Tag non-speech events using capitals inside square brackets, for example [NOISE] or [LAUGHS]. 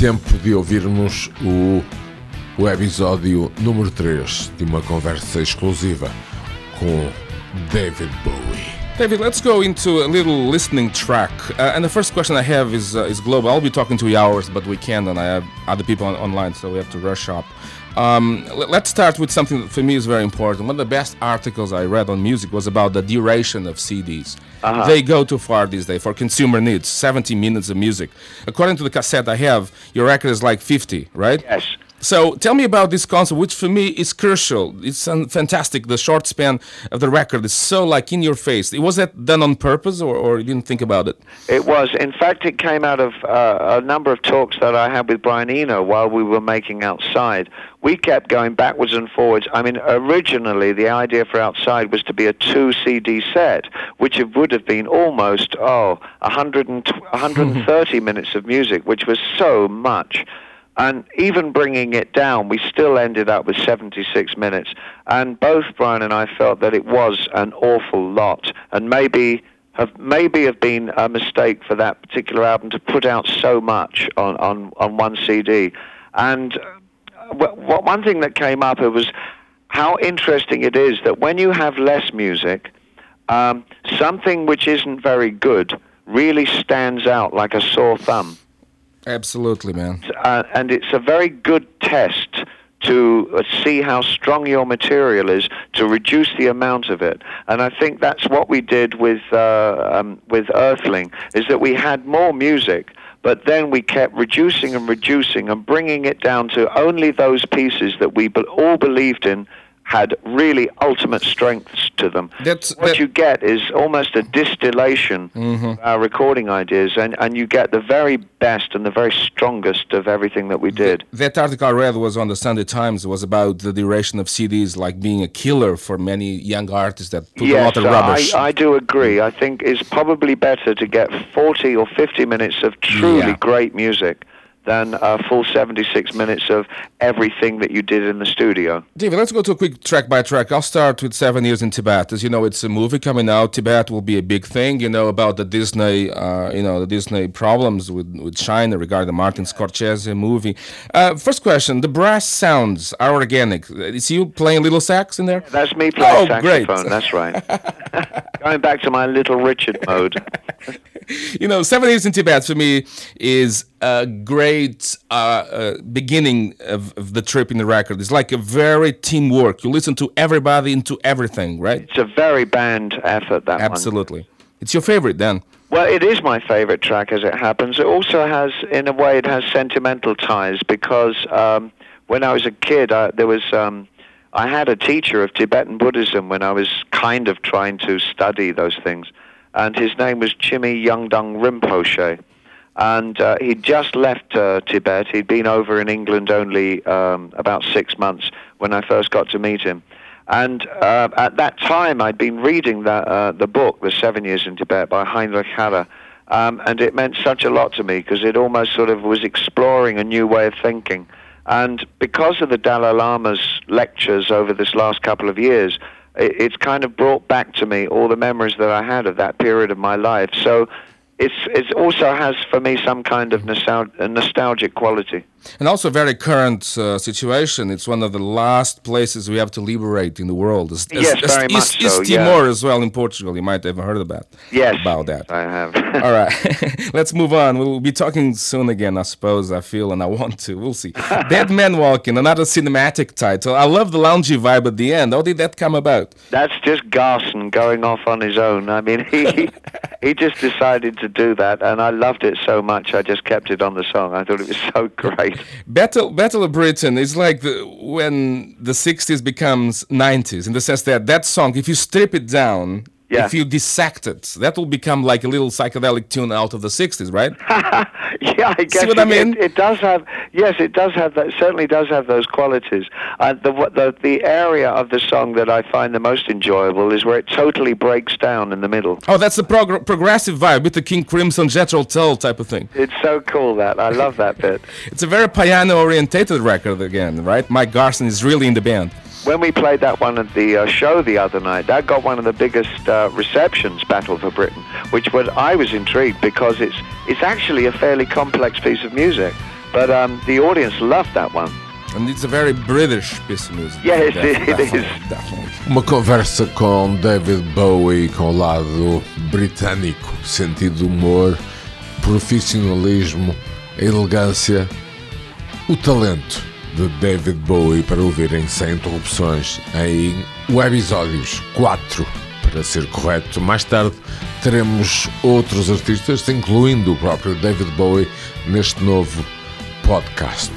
tempo de ouvirmos o, o episódio número 3 de uma conversa exclusiva com David Bowie. David, let's go into a little listening track. Uh, and the first question I have is uh, is global. I'll be talking you hours, but we can't, and I have other people on, online, so we have to rush up. Um, let's start with something that for me is very important. One of the best articles I read on music was about the duration of CDs. Uh-huh. They go too far these days for consumer needs. 70 minutes of music. According to the cassette I have, your record is like 50, right? Yes. So tell me about this concept, which for me is crucial. It's fantastic. The short span of the record is so like in your face. It was that done on purpose, or, or you didn't think about it? It was. In fact, it came out of uh, a number of talks that I had with Brian Eno while we were making Outside. We kept going backwards and forwards. I mean, originally the idea for Outside was to be a two CD set, which would have been almost oh 120, 130 [LAUGHS] minutes of music, which was so much. And even bringing it down, we still ended up with 76 minutes. And both Brian and I felt that it was an awful lot, and maybe have maybe have been a mistake for that particular album to put out so much on on, on one CD. And uh, one thing that came up it was how interesting it is that when you have less music, um, something which isn't very good really stands out like a sore thumb. Absolutely, man. Uh, and it's a very good test to uh, see how strong your material is to reduce the amount of it. And I think that's what we did with uh, um, with Earthling is that we had more music, but then we kept reducing and reducing and bringing it down to only those pieces that we all believed in had really ultimate strengths to them. That's, what that, you get is almost a distillation mm-hmm. of our recording ideas, and, and you get the very best and the very strongest of everything that we did. that article I read was on the Sunday Times. It was about the duration of CDs like being a killer for many young artists that put yes, a lot of rubbish. I, I do agree. I think it's probably better to get 40 or 50 minutes of truly yeah. great music than a full 76 minutes of everything that you did in the studio. David, let's go to a quick track by track. I'll start with Seven Years in Tibet. As you know, it's a movie coming out. Tibet will be a big thing. You know about the Disney, uh, you know, the Disney problems with, with China regarding the Martin Scorsese movie. Uh, first question: The brass sounds are organic. Is you playing little sax in there? That's me playing oh, saxophone. Great. That's right. [LAUGHS] Going back to my Little Richard mode. [LAUGHS] you know, Seven Years in Tibet for me is a great uh, uh, beginning of, of, the trip in the record. It's like a very teamwork. You listen to everybody into everything, right? It's a very band effort. That absolutely. One. It's your favorite, then? Well, it is my favorite track as it happens. It also has, in a way, it has sentimental ties because um, when I was a kid, I, there was. Um, I had a teacher of Tibetan Buddhism when I was kind of trying to study those things, and his name was Chimi Yungdung Rinpoche and uh, he'd just left uh, Tibet. He'd been over in England only um, about six months when I first got to meet him. And uh, at that time, I'd been reading the, uh, the book, The Seven Years in Tibet, by Heinrich Harrer, um, and it meant such a lot to me because it almost sort of was exploring a new way of thinking. And because of the Dalai Lama's lectures over this last couple of years, it's kind of brought back to me all the memories that I had of that period of my life. So it's it also has for me some kind of nostal- nostalgic quality. And also a very current uh, situation. It's one of the last places we have to liberate in the world. As, yes, as, very much East, so. Timor yeah. as well in Portugal. You might have heard about. Yes, about that. I have. [LAUGHS] All right, [LAUGHS] let's move on. We'll be talking soon again, I suppose. I feel and I want to. We'll see. [LAUGHS] Dead Man Walking, another cinematic title. I love the loungy vibe at the end. How did that come about? That's just Garson going off on his own. I mean, he he just decided to do that, and I loved it so much. I just kept it on the song. I thought it was so great right. Battle Battle of Britain is like the, when the 60s becomes 90s in the sense that that song, if you strip it down, yeah. if you dissect it, that will become like a little psychedelic tune out of the 60s, right? [LAUGHS] yeah, I guess. See what it, I mean? It, it, does have, yes, it does have that, certainly does have those qualities. Uh, the, the, the area of the song that I find the most enjoyable is where it totally breaks down in the middle. Oh, that's the prog- progressive vibe with the King Crimson Jethro Tull type of thing. It's so cool that. I love that bit. [LAUGHS] it's a very piano orientated record again, right? Mike Garson is really in the band when we played that one at the uh, show the other night, that got one of the biggest uh, receptions, Battle for Britain, which was I was intrigued because it's it's actually a fairly complex piece of music. But um, the audience loved that one. And it's a very British piece of music. Yes, it definitely, is. Definitely. Uma conversa com David Bowie com o lado britânico, sentido de humor, profissionalismo, elegância, o talento de David Bowie para ouvirem sem interrupções em webisódios 4, para ser correto. Mais tarde teremos outros artistas, incluindo o próprio David Bowie, neste novo podcast.